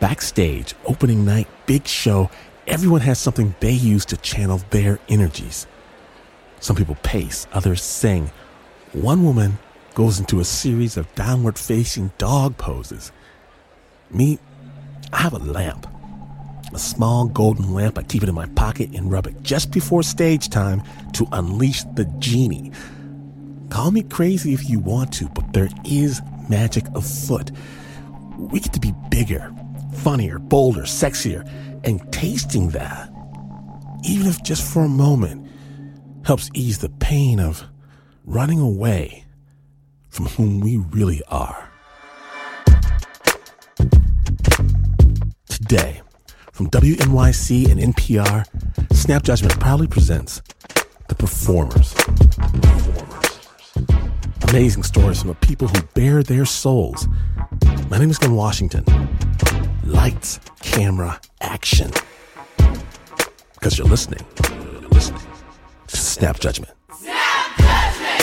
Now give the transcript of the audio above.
Backstage, opening night, big show, everyone has something they use to channel their energies. Some people pace, others sing. One woman goes into a series of downward facing dog poses. Me, I have a lamp. A small golden lamp. I keep it in my pocket and rub it just before stage time to unleash the genie. Call me crazy if you want to, but there is magic afoot. We get to be bigger, funnier, bolder, sexier, and tasting that, even if just for a moment, helps ease the pain of running away from whom we really are. Today, from WNYC and NPR, Snap Judgment proudly presents The Performers. Amazing stories from the people who bare their souls. My name is Glynn Washington lights, camera, action. Because you're listening. You're listening. Snap judgment. Snap judgment.